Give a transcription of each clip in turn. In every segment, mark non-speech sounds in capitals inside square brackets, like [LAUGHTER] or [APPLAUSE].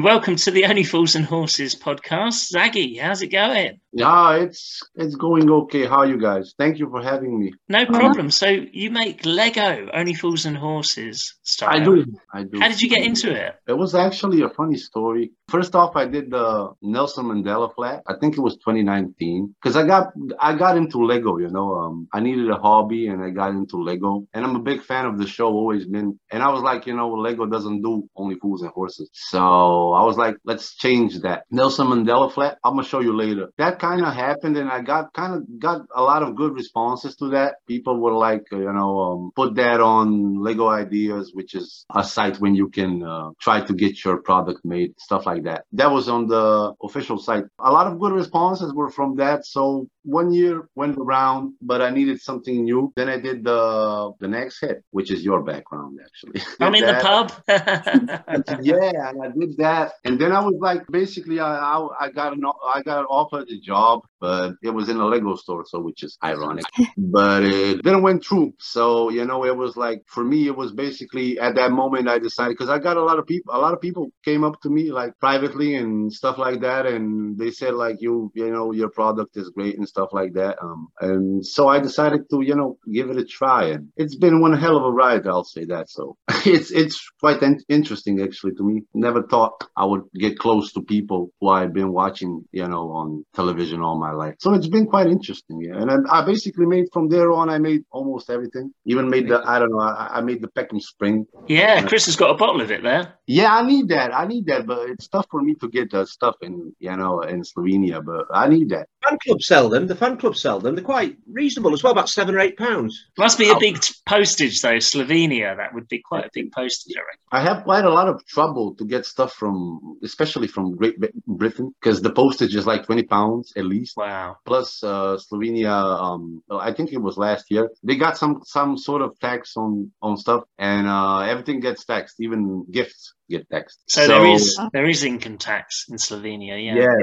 We welcome to the Only Fools and Horses podcast. Zaggy, how's it going? Yeah, it's it's going okay. How are you guys? Thank you for having me. No problem. So you make Lego Only Fools and Horses style. I do. I do. How did you get into it? It was actually a funny story. First off, I did the Nelson Mandela flat. I think it was 2019 because I got I got into Lego. You know, um, I needed a hobby and I got into Lego. And I'm a big fan of the show, always been. And I was like, you know, Lego doesn't do Only Fools and Horses. So I was like, let's change that. Nelson Mandela flat. I'm gonna show you later. That kind of happened, and I got kind of got a lot of good responses to that. People were like, uh, you know, um, put that on Lego Ideas, which is a site when you can uh, try to get your product made, stuff like that. That was on the official site. A lot of good responses were from that. So one year went around, but I needed something new. Then I did the the next hit, which is your background actually. [LAUGHS] I'm in the pub. [LAUGHS] yeah, and I did that, and then I was like, basically, I I, I got an I got offered a job, but it was in a Lego store, so which is ironic. [LAUGHS] but it didn't went through. So you know, it was like for me, it was basically at that moment I decided because I got a lot of people, a lot of people came up to me like privately and stuff like that, and they said like you you know your product is great and stuff like that. Um, and so I decided to you know give it a try, and it's been one hell of a ride. I'll say that. So [LAUGHS] it's it's quite in- interesting actually to me. Never thought I would get close to people who I've been watching you know on television all my life. So it's been quite interesting. Yeah, and I, I basically made from there on. I made almost everything. Even made the I don't know. I, I made the Peckham Spring. yeah, Chris has got a bottle of it there. Yeah, I need that. I need that, but it's tough for me to get the stuff in you know in Slovenia. But I need that. fan club sell them. The fan club sell them. They're quite reasonable as well, about seven or eight pounds. Must be a big t- postage though. Slovenia, that would be quite a big postage, I reckon. I have quite a lot of trouble to get stuff from, especially from Great Britain, because the postage is like twenty pounds at least. Wow. Plus, uh, Slovenia, um, I think it was last year. They got some some sort of tax on on stuff, and uh, everything gets taxed, even gifts get taxed. So, there is there is income tax in Slovenia, yeah. Yes,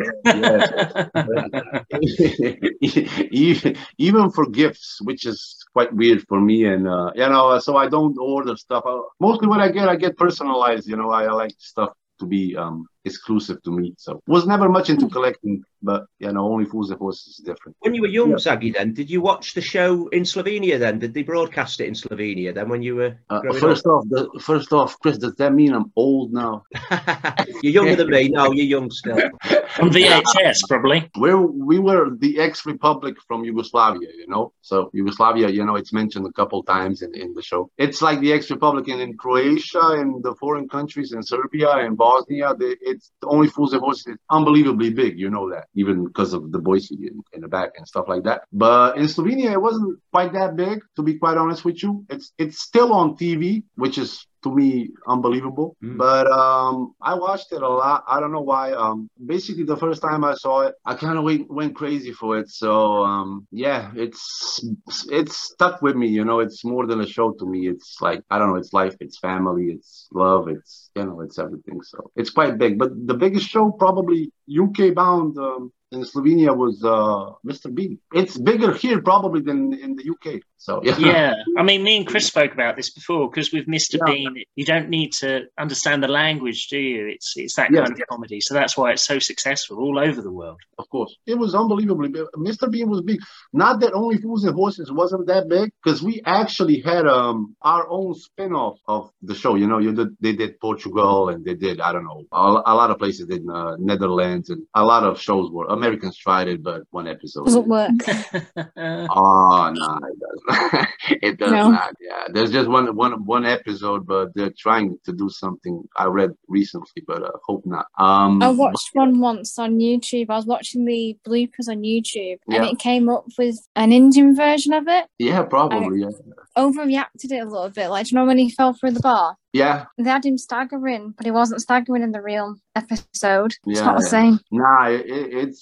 yes. [LAUGHS] even, for gifts, which is quite weird for me. And, uh, you know, so I don't order stuff. Uh, Mostly what I get, I get personalized. You know, I, I like stuff to be um, exclusive to me. So was never much into collecting, but, you know, only Fools and Horses is different. When you were young, Zaggy, then did you watch the show in Slovenia? Then did they broadcast it in Slovenia? Then when you were Uh, growing first off, the, first off, Chris, does that mean I'm old now? [LAUGHS] you're younger than me. No, you're young still. [LAUGHS] On VHS, probably. We're, we were the ex-republic from Yugoslavia, you know. So Yugoslavia, you know, it's mentioned a couple times in, in the show. It's like the ex-republic in, in Croatia and the foreign countries in Serbia and Bosnia. They, it's the only fools and horses. Unbelievably big, you know that, even because of the Boycie in, in the back and stuff like that. But in Slovenia, it wasn't quite that big, to be quite honest with you. It's it's still on TV, which is to me unbelievable. Mm. But um, I watched it a lot. I don't know why. Um, basically, the first time I saw it, I kind of went, went crazy for it. So um, yeah, it's it's stuck with me. You know, it's more than a show to me. It's like I don't know. It's life. It's family. It's love. It's you know, it's everything. So it's quite big. But the biggest show probably UK bound. Um, in Slovenia was uh, Mr. Bean. It's bigger here probably than in the UK. So yeah, Yeah. I mean, me and Chris spoke about this before because with Mr. Yeah. Bean, you don't need to understand the language, do you? It's it's that Yes. kind of comedy. So that's why it's so successful all over the world. of course. It was unbelievably big. Mr. Bean was big. Not that only Fools and Horses wasn't that big, because we actually had um our own spin-off of the show. You know, you did, they did Portugal and they did I don't know a, a lot of places in uh, Netherlands and a lot of shows were Americans tried it, but one episode. Doesn't work. [LAUGHS] Oh no, it doesn't. [LAUGHS] it does No. not. Yeah, there's just one one one episode, but they're trying to do something. I read recently, but uh, hope not. Um, I watched one once on YouTube. I was watching the bloopers on YouTube, and it came up with an Indian version of it. Yeah, probably. Yeah. Overreacted it a little bit. Like, do you know when he fell through the bar? Yeah, They had him staggering, but he wasn't staggering in the real episode. It's Yeah, not the yeah. same. Nah, it, it- it's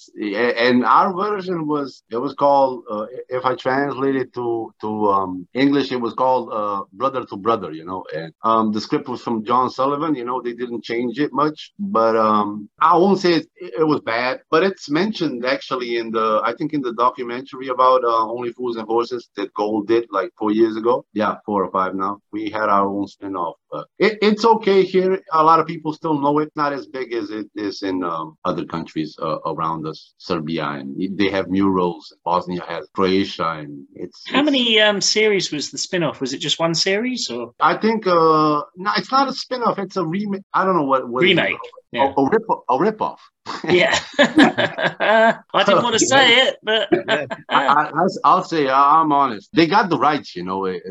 and our version was it was called uh, if I translate it to to um, English it was called uh, brother to brother, you know. And um, the script was from John Sullivan, you know. They didn't change it much, but um, I won't say it, it was bad, but it's mentioned actually in the I think in the documentary about uh, Only Fools and Horses that Gold did like four years ago. Yeah, four or five now. We had our own spin-off. But it, it's okay here. A lot of people still know it. Not as big as it is in um, other countries uh, around us, Serbia, and they have murals. Bosnia has Croatia, and it's How it's- many um, series was the spin off? Was it just one series or I think uh, no, it's not a spin-off. It's a remake. I don't know what, what is it? Yeah. A, a rip a rip-off. Yeah. [LAUGHS] I didn't want to say [LAUGHS] it, but I, I, I'll- I'll say I'm honest. They got the rights, you know. It,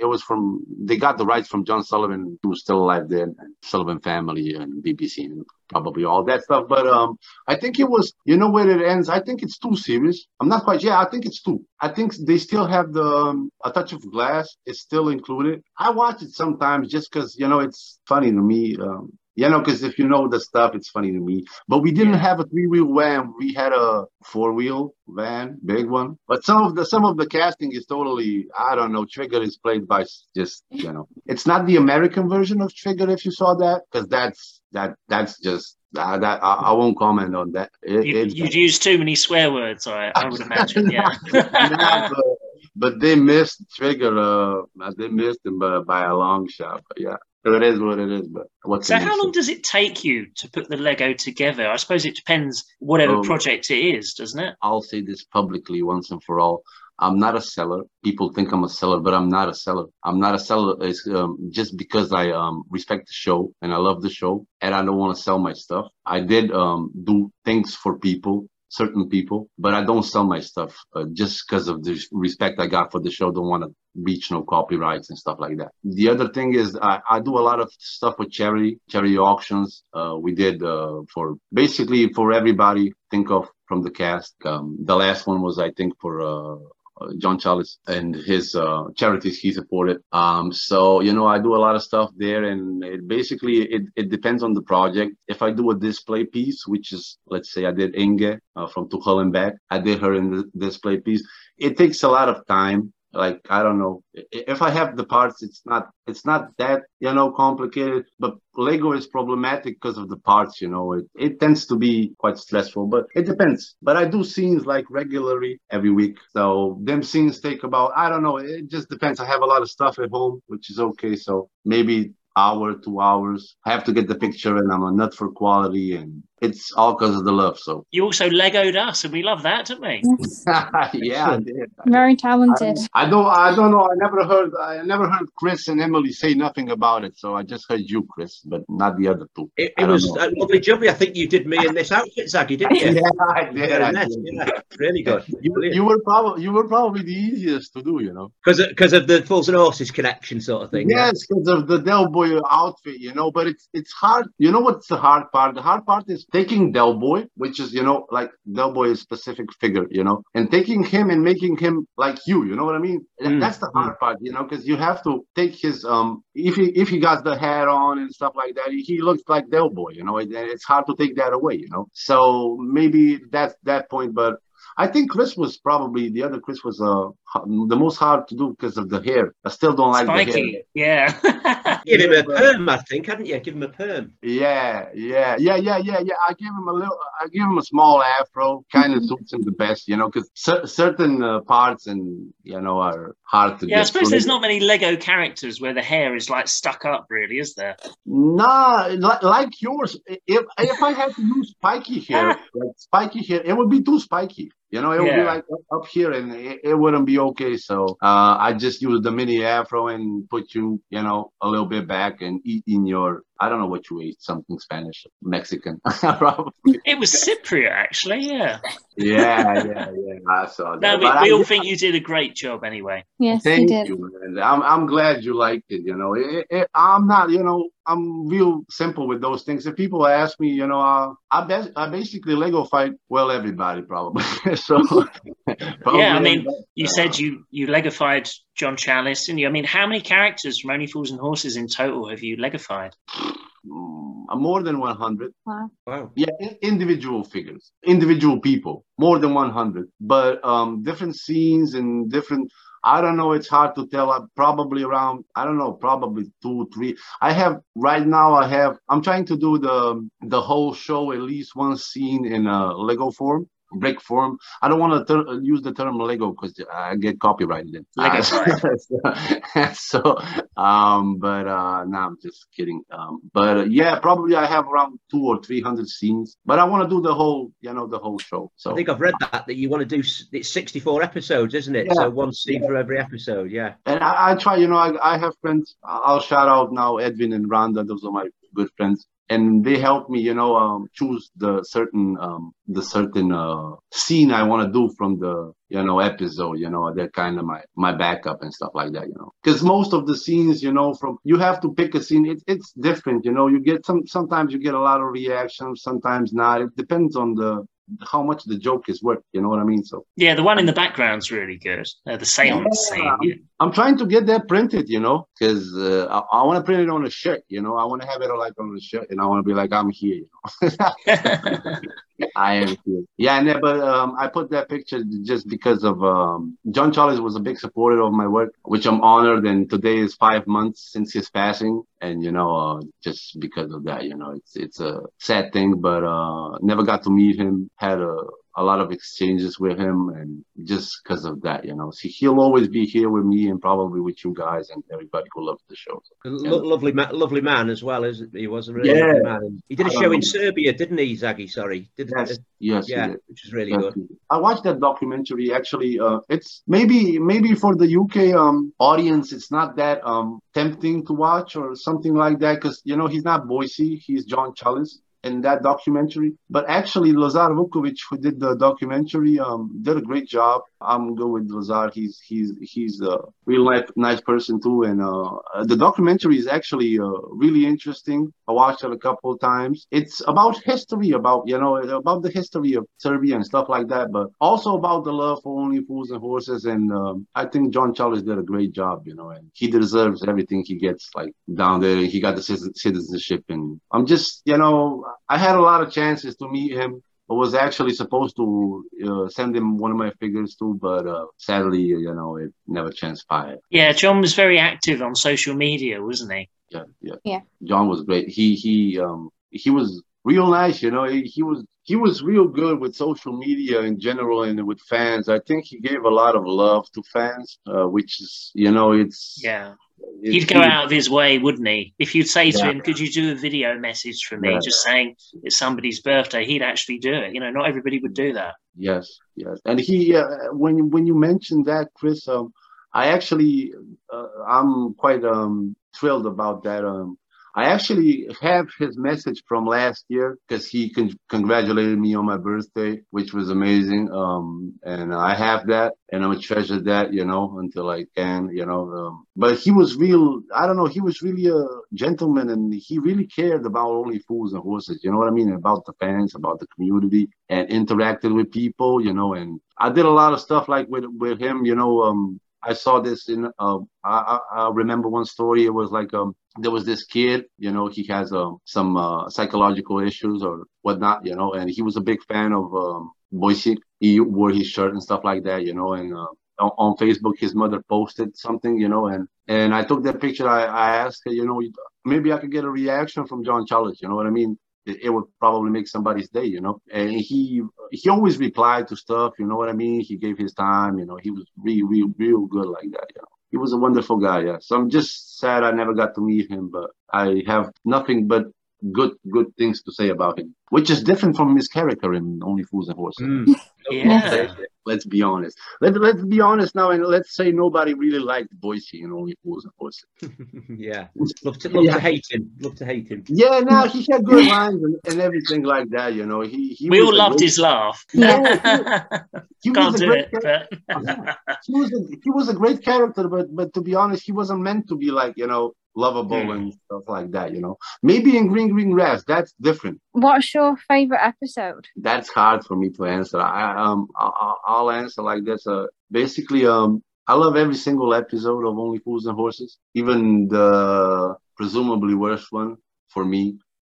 it was from they got the rights from John Sullivan, who was still alive then, and Sullivan family and BBC and probably all that stuff. But um, I think it was, you know, where it ends. I think it's two series. I'm not quite. Yeah, I think it's two. I think they still have the um, a touch of glass. is still included. I watch it sometimes just because you know it's funny to me. Um, you know, because if you know the stuff, it's funny to me. But we didn't have a three-wheel van. We had a four-wheel van, big one. But some of the some of the casting is totally, I don't know. Trigger is played by just, you know, it's not the American version of Trigger. If you saw that, because that's that that's just uh, that I, I won't comment on that. It, you, you'd use too many swear words, I, I would imagine. Yeah. [LAUGHS] Nah, but, but they missed Trigger. Uh, they missed him by, by a long shot. But yeah, it is what it is. But what's so, how long does it take you to put the Lego together? I suppose it depends whatever Um, project it is, doesn't it? I'll say this publicly once and for all. I'm not a seller. People think I'm a seller, but I'm not a seller. I'm not a seller. It's um, just because I um, respect the show and I love the show, and I don't want to sell my stuff. I did um, do things for people, certain people, but I don't sell my stuff uh, just because of the respect I got for the show. Don't want to reach no copyrights and stuff like that. The other thing is I, I do a lot of stuff with charity, charity auctions. Uh, we did uh, for basically for everybody. Think of from the cast. Um, the last one was I think for. John Challis and his uh, charities he supported. Um, so you know, I do a lot of stuff there, and it basically it, it depends on the project. If I do a display piece, which is let's say I did Inge uh, from To Hell and Back, I did her in the display piece. It takes a lot of time. Like I don't know if I have the parts, it's not it's not that you know complicated. But Lego is problematic because of the parts. You know, it, it tends to be quite stressful, but it depends. But I do scenes like regularly every week. So them scenes take about I don't know. It just depends. I have a lot of stuff at home, which is okay. So maybe hour, two hours. I have to get the picture, and I'm a nut for quality, and it's all because of the love. So You also Legoed us, and we love that, don't we? Yes. [LAUGHS] yeah, I did. Very talented. I don't, I don't know. I never heard, I never heard Chris and Emily say nothing about it. So I just heard you, Chris, but not the other two. It, it was know. a lovely job. I think you did me in this outfit, Zaggy, didn't you? [LAUGHS] I did. Very I did. yeah, really good. [LAUGHS] You, you were probably, you were probably the easiest to do, you know. Because because of the Fools and Horses connection sort of thing. Yes, because of the Del Boy outfit, you know. But it's it's hard. You know what's the hard part? The hard part is taking Del Boy, which is you know like Del Boy is a specific figure, you know, and taking him and making him like you. You know what I mean? Mm, That's the hard part, you know, because you have to take his um if he if he got the hat on and stuff like that, he, looks like Del Boy, you know. and It's hard to take that away, you know. So maybe that's that point, but. I think Chris was probably the other Chris was uh the most hard to do because of the hair. I still don't like the hair. Yeah. [LAUGHS] [LAUGHS] Give him a perm, I think, hadn't you? Give him a perm. Yeah, yeah, yeah, yeah, yeah, yeah. I give him a little, I give him a small afro, kind of Mhm. suits him the best, you know, because cer- certain uh, parts and you know are hard to yeah, I suppose through. there's not many Lego characters where the hair is like stuck up, really, is there? Nah, like, like yours. If if I had to use spiky [LAUGHS] hair, like spiky hair, it would be too spiky. You know, it would be like up, up here, and it, it wouldn't be okay. So uh, I just use the mini afro and put you, you know, a little bit back and eat in your. I don't know what you ate. Something Spanish, Mexican, [LAUGHS] probably. It was Cypriot, actually. Yeah. Yeah, yeah, yeah. I saw that. No, we, But we I- all think you did a great job anyway. Yes, he Thank did. you. I'm I'm glad you liked it. You know, it, it, I'm not. You know, I'm real simple with those things. If people ask me, you know, uh, I bas- I basically Legofied well everybody probably. [LAUGHS] so [LAUGHS] probably Yeah, I mean, everybody- You uh, said you you Legofied John Challis, didn't you? I mean, how many characters from Only Fools and Horses in total have you Legofied? [SIGHS] mm, more than 100. Wow. Yeah, in- individual figures, individual people, more than 100. But um, different scenes and different. I don't know. It's hard to tell. i probably around. I don't know. Probably two, three. I have right now. I have. I'm trying to do the the whole show at least one scene in a Lego form. Break form. I don't want to ter- use the term Lego because I get copyrighted. Lego [LAUGHS] Uh, so, um, but uh, no, I'm just kidding. Um, but uh, yeah, probably I have around two or three hundred scenes. But I want to do the whole, you know, the whole show. So I think I've read that that you want to do. It's 64 episodes, isn't it? Yeah. So one scene for every episode. Yeah. and I, I try, you know, I, I have friends. I'll shout out now Edwin and Rhonda. Those are my good friends, and they help me, you know, um, choose the certain um, the certain uh, scene I want to do from the you know episode. You know, they're kind of my my backup and stuff like that. You know, because most of the scenes, you know, from you have to pick a scene. It, it's different. You know, you get some sometimes you get a lot of reactions, sometimes not. It depends on the how much the joke is worth. You know what I mean? So. Yeah, the one in the background's really good. Uh, the seance Yeah. Yeah. I'm trying to get that printed, you know, because uh, I, I want to print it on a shirt, you know. I want to have it like on a shirt, and I want to be like, I'm here, you know. [LAUGHS] [LAUGHS] I am here. Yeah, and then, but um, I put that picture just because of um, John Challis was a big supporter of my work, which I'm honored. And today is five months since his passing, and you know, uh, just because of that, you know, it's it's a sad thing, but uh, never got to meet him. Had a a lot of exchanges with him and just because of that you know so he'll always be here with me and probably with you guys and everybody who loves the show lo- lovely, ma- lovely man as well, as he was a really Yeah. lovely man. He did a show in Um, Serbia, didn't he, Zaggy? Sorry, did yes yes he yeah, which is really Yes, good. I watched that documentary. Actually, uh, it's maybe maybe for the UK um, audience, it's not that um, tempting to watch or something like that because you know he's not Boycie, he's John Challis in that documentary. But actually, Lazar Vukovic, who did the documentary, um, did a great job. I'm good with Lazar. He's he's he's a real nice nice person too. And uh, the documentary is actually uh, really interesting. I watched it a couple of times. It's about history, about you know about the history of Serbia and stuff like that, but also about the love for only fools and horses. And um, I think John Challis did a great job, you know, and he deserves everything he gets like down there. He got the citizenship, and I'm just you know I had a lot of chances to meet him. I was actually supposed to uh, send him one of my figures too, but uh, sadly, you know, it never transpired. Yeah, John was very active on social media, wasn't he? Yeah, yeah. Yeah. John was great. He he um he was real nice, you know. He, he was he was real good with social media in general and with fans. I think he gave a lot of love to fans, uh, which is you know it's Yeah. He'd go out of his way, wouldn't he? If you'd say to Yeah. him, "Could you do a video message for me, Yeah. just saying it's somebody's birthday?" He'd actually do it. You know, not everybody would do that. Yes, yes. And he, uh, when you- when you mentioned that, Chris, um, I actually, uh, I'm quite um thrilled about that. Um, I actually have his message from last year because he con- congratulated me on my birthday, which was amazing. Um, and I have that, and I'm gonna treasure that, you know, until I can, you know. Um, but he was real. I don't know. He was really a gentleman, and he really cared about only fools and horses. You know what I mean? About the fans, about the community, and interacted with people, you know. And I did a lot of stuff like with with him, you know. Um, I saw this in. Uh, I, I remember one story. It was like um, there was this kid, you know, he has um some uh, psychological issues or whatnot, you know, and he was a big fan of um, Boycie. He wore his shirt and stuff like that, you know, and. Uh, on, Facebook, his mother posted something, you know, and and I took that picture. I, I asked you know, maybe I could get a reaction from John Challis. You know what I mean? It, would probably make somebody's day, you know. And he he always replied to stuff. You know what I mean? He gave his time. You know, he was real, real, real good like that. You know, he was a wonderful guy. Yeah. So I'm just sad I never got to meet him, but I have nothing but good good things to say about him, which is different from his character in Only Fools and Horses. Mm. Yeah. Let's be honest. Let, let's be honest now, and let's say nobody really liked Boycie in Only Fools and Horses. yeah, [LAUGHS] love to love Yeah. to hate him. Love to hate him. Yeah, now he had good [LAUGHS] lines and, and everything like that. You know, he he we was all a loved great- his laugh. He [LAUGHS] Can't was a do great it, but he was a, he was a great character, but but to be honest, he wasn't meant to be like you know lovable Hmm. and stuff like that. You know, maybe in Green Green Grass, that's different. What's your favorite episode? That's hard for me to answer. I um I- I, I'll answer like this. Uh, basically, um, I love every single episode of Only Fools and Horses, even the presumably worst one for me,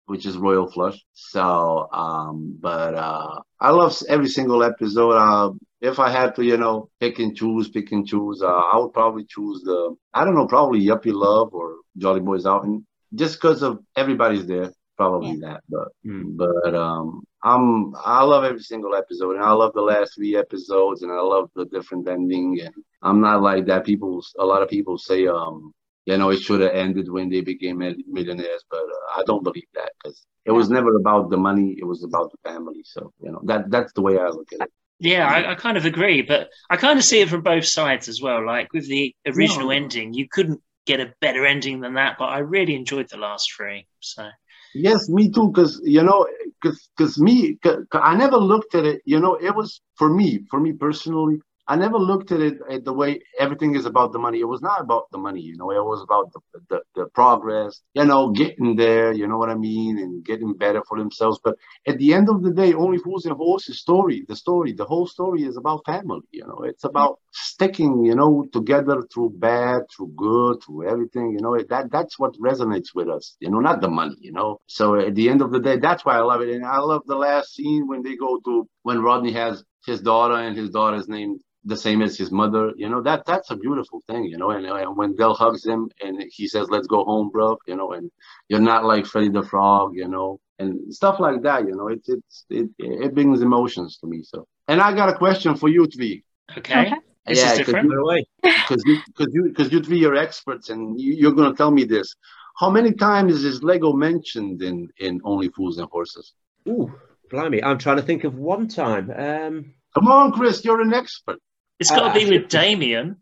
which is Royal Flush. So, um, but uh, I love every single episode. Uh, if I had to, you know, pick and choose, pick and choose, uh, I would probably choose the, I don't know, probably Yuppie Love or Jolly Boys Outing, just because of everybody's there. Probably that, but Mm. but um, I'm I love every single episode, and I love the last three episodes, and I love the different ending. And I'm not like that. People, a lot of people say, um, you know, it should have ended when they became millionaires, but uh, I don't believe that because it was never about the money; it was about the family. So you know, that that's the way I look at it. Yeah, I, I kind of agree, but I kind of see it from both sides as well. Like with the original Yeah. ending, you couldn't get a better ending than that, but I really enjoyed the last three. So Yes, me too. Because you know, because me, 'cause I never looked at it. You know, it was for me, for me personally. I never looked at it at the way everything is about the money. It was not about the money, you know. It was about the, the the progress, you know, getting there. You know what I mean, and getting better for themselves. But at the end of the day, only fools and horses story, the story, the whole story is about family. You know, it's about sticking, you know, together through bad, through good, through everything. You know, that that's what resonates with us. You know, not the money. You know. So at the end of the day, that's why I love it, and I love the last scene when they go to when Rodney has his daughter and his daughter's name the same as his mother. You know that that's a beautiful thing. You know, and, and when Del hugs him and he says, "Let's go home, bro," you know, and you're not like Freddie the Frog, you know, and stuff like that. You know, it it's it it brings emotions to me. So, and I got a question for you three. okay, Okay. this is different. By the way, because you because you because you three are experts and you, you're gonna tell me this. How many times is Lego mentioned in in Only Fools and Horses? ooh, blimey, I'm trying to think of one time. Um, Come on, Chris, you're an expert. It's got to be with Damien,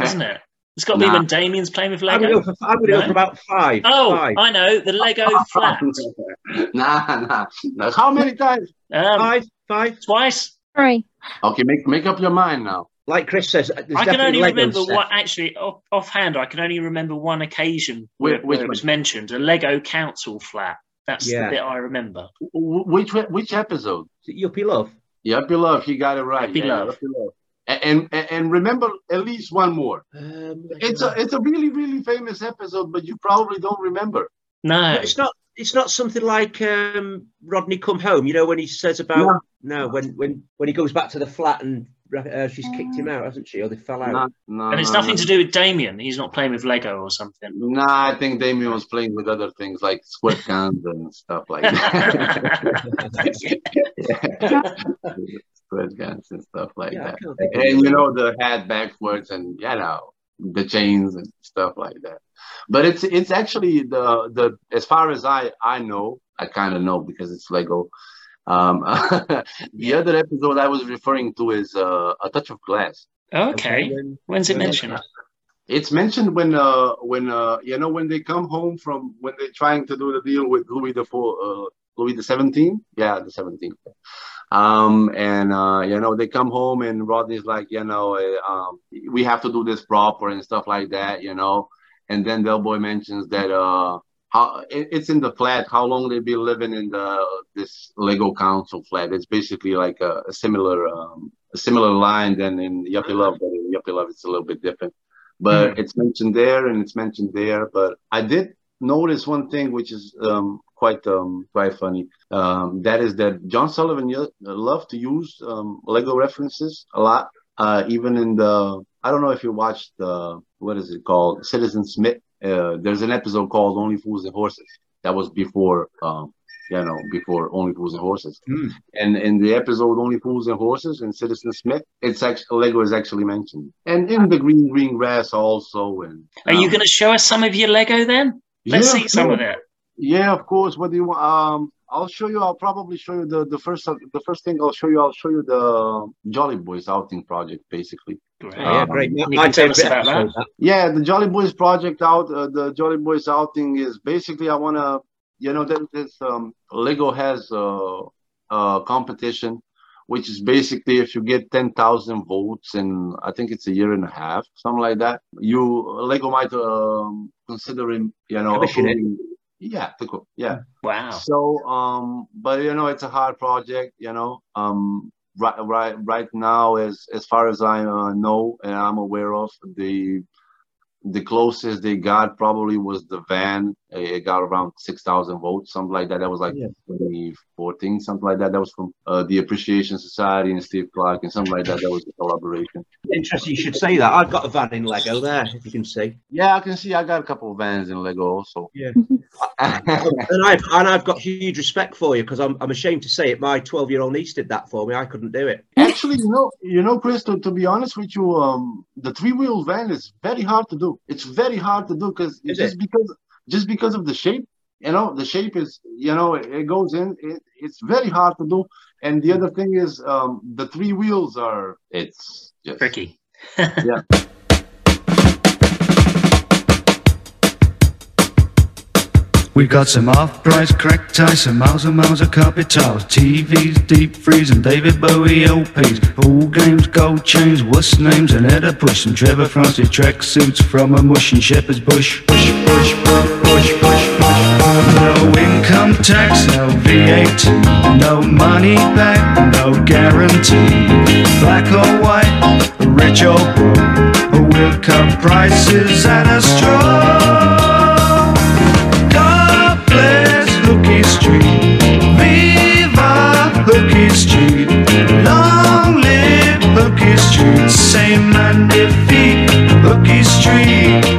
isn't it? It's got to be Nah. when Damien's playing with I'm going Lego. go for, I'm gonna go for about five. Oh, five. I know the Lego [LAUGHS] flat. nah, nah, nah. How many times? Um, Five, five. twice. Three. Okay, make make up your mind now. Like Chris says, I can only Lego remember set. what actually off, offhand. I can only remember one occasion where, Which- which where it was mentioned a Lego council flat. That's Yeah. the bit I remember. Which which episode? Yuppie Love. Yuppie Love, he got it right. Yuppie yeah, Love. Yuppie Love. And, and and remember at least one more. Um, It's a it's a really really famous episode, but you probably don't remember. No, it's not. It's not something like um, Rodney come home. You know when he says about No. no, when when when he goes back to the flat and uh, she's kicked him out, hasn't she? Or they fell out. No, no, and it's no, nothing no. to do with Damien. He's not playing with Lego or something. Nah, I think Damien was playing with other things like squirt guns and stuff like that. [LAUGHS] [LAUGHS] squirt guns and stuff like Yeah, that. can't think of And you know the hat backwards and you know the chains and stuff like that. But it's it's actually the the as far as I I know, I kind of know because it's Lego. Um, [LAUGHS] the other episode I was referring to is uh, a touch of glass. Okay. When- When's it mentioned? It's mentioned when uh when uh you know when they come home from when they're trying to do the deal with Louis the four uh, Louis the Seventeenth, yeah, the Seventeenth. Um and uh you know they come home and Rodney's like you know uh, um we have to do this proper and stuff like that, you know. And then Del Boy mentions that uh how it, it's in the flat how long they be living in the this Lego Council flat. It's basically like a, a similar um a similar line than in Yuppie Love, but in Yuppie Love it's a little bit different but it's mentioned there and it's mentioned there. But I did notice one thing which is um, quite um, quite funny. Um, that is that John Sullivan loved to use um, Lego references a lot. Uh, even in the I don't know if you watched the what is it called Citizen Smith. Uh, there's an episode called Only Fools and Horses. That was before um, you know before Only Fools and Horses. Hmm. And in the episode Only Fools and Horses and Citizen Smith, it's actually Lego is actually mentioned. And in the green green grass also and Are you um, going to show us some of your Lego then? Let's yeah, see some of sure. it. Yeah, of course. What do you want? Um I'll show you. I'll probably show you the the first the first thing I'll show you. I'll show you the Jolly Boys outing project, basically. Great. Oh, yeah, Um, great. you My can tell us about that. that. Yeah, the Jolly Boys project out. Uh, the Jolly Boys outing is basically I want to, you know, that this um Lego has a, a competition, which is basically if you get ten thousand votes in I think it's a year and a half, something like that. You Lego might um consider him, you know, Commission it. approving- yeah, go- yeah. Wow. So, um, but you know, it's a hard project. You know, um, right, right, right now, as as far as I uh, know and I'm aware of, the the closest they got probably was the van. It got around six thousand votes, something like that. That was like Yeah. 2014, something like that. That was from uh, the Appreciation Society and Steve Clark and something like that. That was a collaboration. Interesting you should say that. I've got a van in Lego there, if you can see. Yeah, I can see. I got a couple of vans in Lego also. Yeah. [LAUGHS] and I've and I've got huge respect for you because I'm I'm ashamed to say it. My 12 year old niece did that for me. I couldn't do it. Actually, you know, you know, Chris. To, to be honest with you, um, the three wheel van is very hard to do. It's very hard to do because just it? because just because of the shape. You know, the shape is you know it, it goes in. It, it's very hard to do. And the other thing is, um, the three wheels are. It's just Tricky. [LAUGHS] Yeah We've got some off-price crack ties, some miles and miles of carpet tiles, TVs, deep freeze, and David Bowie LPs. All games, gold chains, what's names, and header push. Some Trevor Francis track suits from a mush in Shepherd's Bush. Push, push, push, push, push, push. Tax, no VAT, no money back, no guarantee. Black or white, rich or poor, we'll cut prices at a straw. God bless Street. Viva Street. Long live Street. Say magnifique Hooky Street.